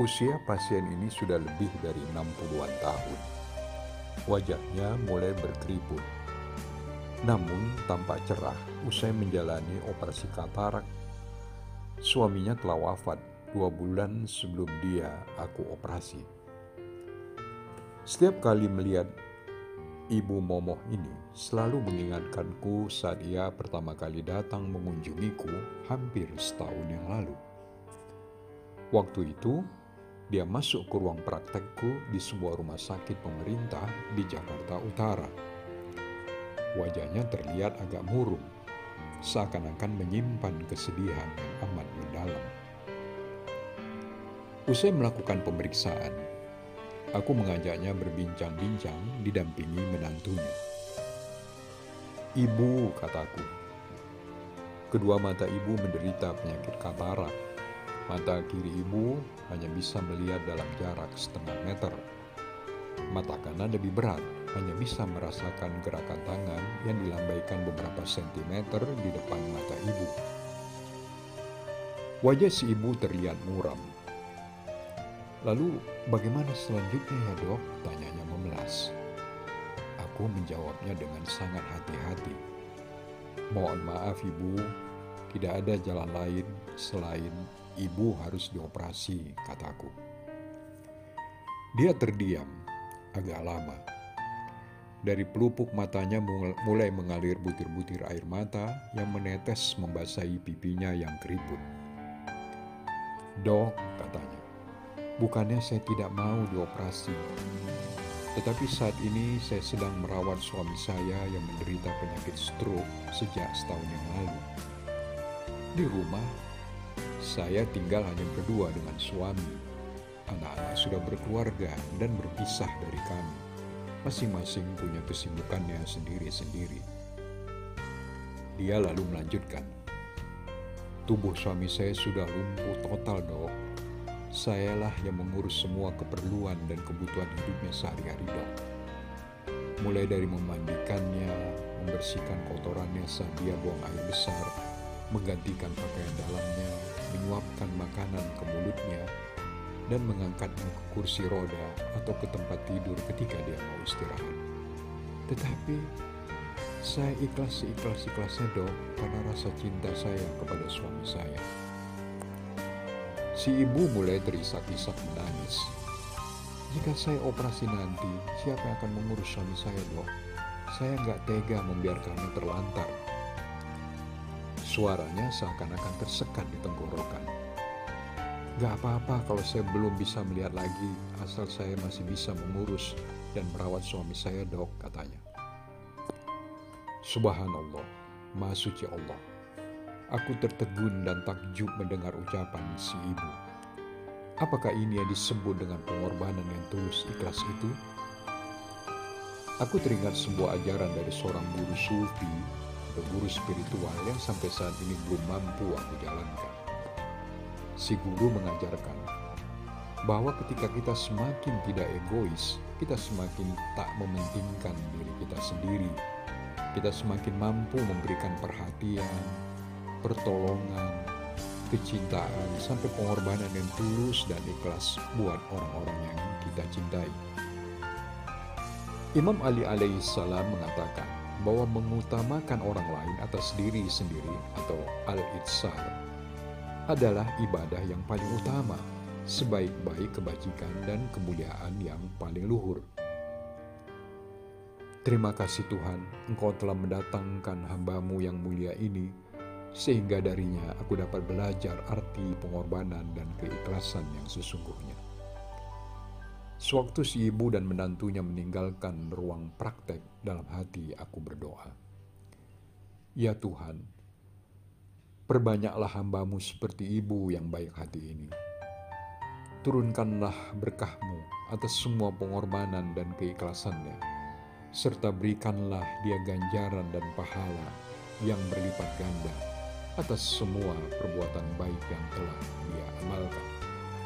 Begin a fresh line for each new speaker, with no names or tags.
Usia pasien ini sudah lebih dari 60-an tahun. Wajahnya mulai berkeriput. Namun tampak cerah usai menjalani operasi katarak. Suaminya telah wafat dua bulan sebelum dia aku operasi. Setiap kali melihat ibu Momoh ini selalu mengingatkanku saat ia pertama kali datang mengunjungiku hampir setahun yang lalu. Waktu itu, dia masuk ke ruang praktekku di sebuah rumah sakit pemerintah di Jakarta Utara. Wajahnya terlihat agak murung, seakan-akan menyimpan kesedihan yang amat mendalam. Usai melakukan pemeriksaan, aku mengajaknya berbincang-bincang didampingi menantunya. Ibu, kataku. Kedua mata ibu menderita penyakit katarak Mata kiri ibu hanya bisa melihat dalam jarak setengah meter. Mata kanan lebih berat, hanya bisa merasakan gerakan tangan yang dilambaikan beberapa sentimeter di depan mata ibu. Wajah si ibu terlihat muram. Lalu bagaimana selanjutnya ya dok? Tanyanya memelas. Aku menjawabnya dengan sangat hati-hati. Mohon maaf ibu, tidak ada jalan lain selain ibu harus dioperasi, kataku. Dia terdiam agak lama. Dari pelupuk matanya mulai mengalir butir-butir air mata yang menetes membasahi pipinya yang keriput. Dok, katanya, bukannya saya tidak mau dioperasi. Tetapi saat ini saya sedang merawat suami saya yang menderita penyakit stroke sejak setahun yang lalu. Di rumah, saya tinggal hanya berdua dengan suami. Anak-anak sudah berkeluarga dan berpisah dari kami. Masing-masing punya kesibukannya sendiri-sendiri. Dia lalu melanjutkan. Tubuh suami saya sudah lumpuh total dok. Sayalah yang mengurus semua keperluan dan kebutuhan hidupnya sehari-hari dok. Mulai dari memandikannya, membersihkan kotorannya saat dia buang air besar, menggantikan pakaian dalamnya, menyuapkan makanan ke mulutnya, dan mengangkatnya ke kursi roda atau ke tempat tidur ketika dia mau istirahat. Tetapi saya ikhlas seikhlas-ikhlasnya dok karena rasa cinta saya kepada suami saya. Si ibu mulai terisak-isak menangis. Jika saya operasi nanti, siapa yang akan mengurus suami saya dok? Saya nggak tega membiarkannya terlantar Suaranya seakan-akan tersekat di tenggorokan. Gak apa-apa kalau saya belum bisa melihat lagi, asal saya masih bisa mengurus dan merawat suami saya dok, katanya. Subhanallah, Maha Allah. Aku tertegun dan takjub mendengar ucapan si ibu. Apakah ini yang disebut dengan pengorbanan yang tulus ikhlas itu? Aku teringat sebuah ajaran dari seorang guru sufi atau guru spiritual yang sampai saat ini belum mampu aku jalankan. Si guru mengajarkan bahwa ketika kita semakin tidak egois, kita semakin tak mementingkan diri kita sendiri. Kita semakin mampu memberikan perhatian, pertolongan, kecintaan, sampai pengorbanan yang tulus dan ikhlas buat orang-orang yang kita cintai. Imam Ali alaihissalam mengatakan, bahwa mengutamakan orang lain atas diri sendiri atau al-itsar adalah ibadah yang paling utama, sebaik-baik kebajikan dan kemuliaan yang paling luhur. Terima kasih Tuhan, Engkau telah mendatangkan hambamu yang mulia ini, sehingga darinya aku dapat belajar arti pengorbanan dan keikhlasan yang sesungguhnya. Sewaktu si ibu dan menantunya meninggalkan ruang praktek dalam hati aku berdoa. Ya Tuhan, perbanyaklah hambamu seperti ibu yang baik hati ini. Turunkanlah berkahmu atas semua pengorbanan dan keikhlasannya, serta berikanlah dia ganjaran dan pahala yang berlipat ganda atas semua perbuatan baik yang telah dia amalkan.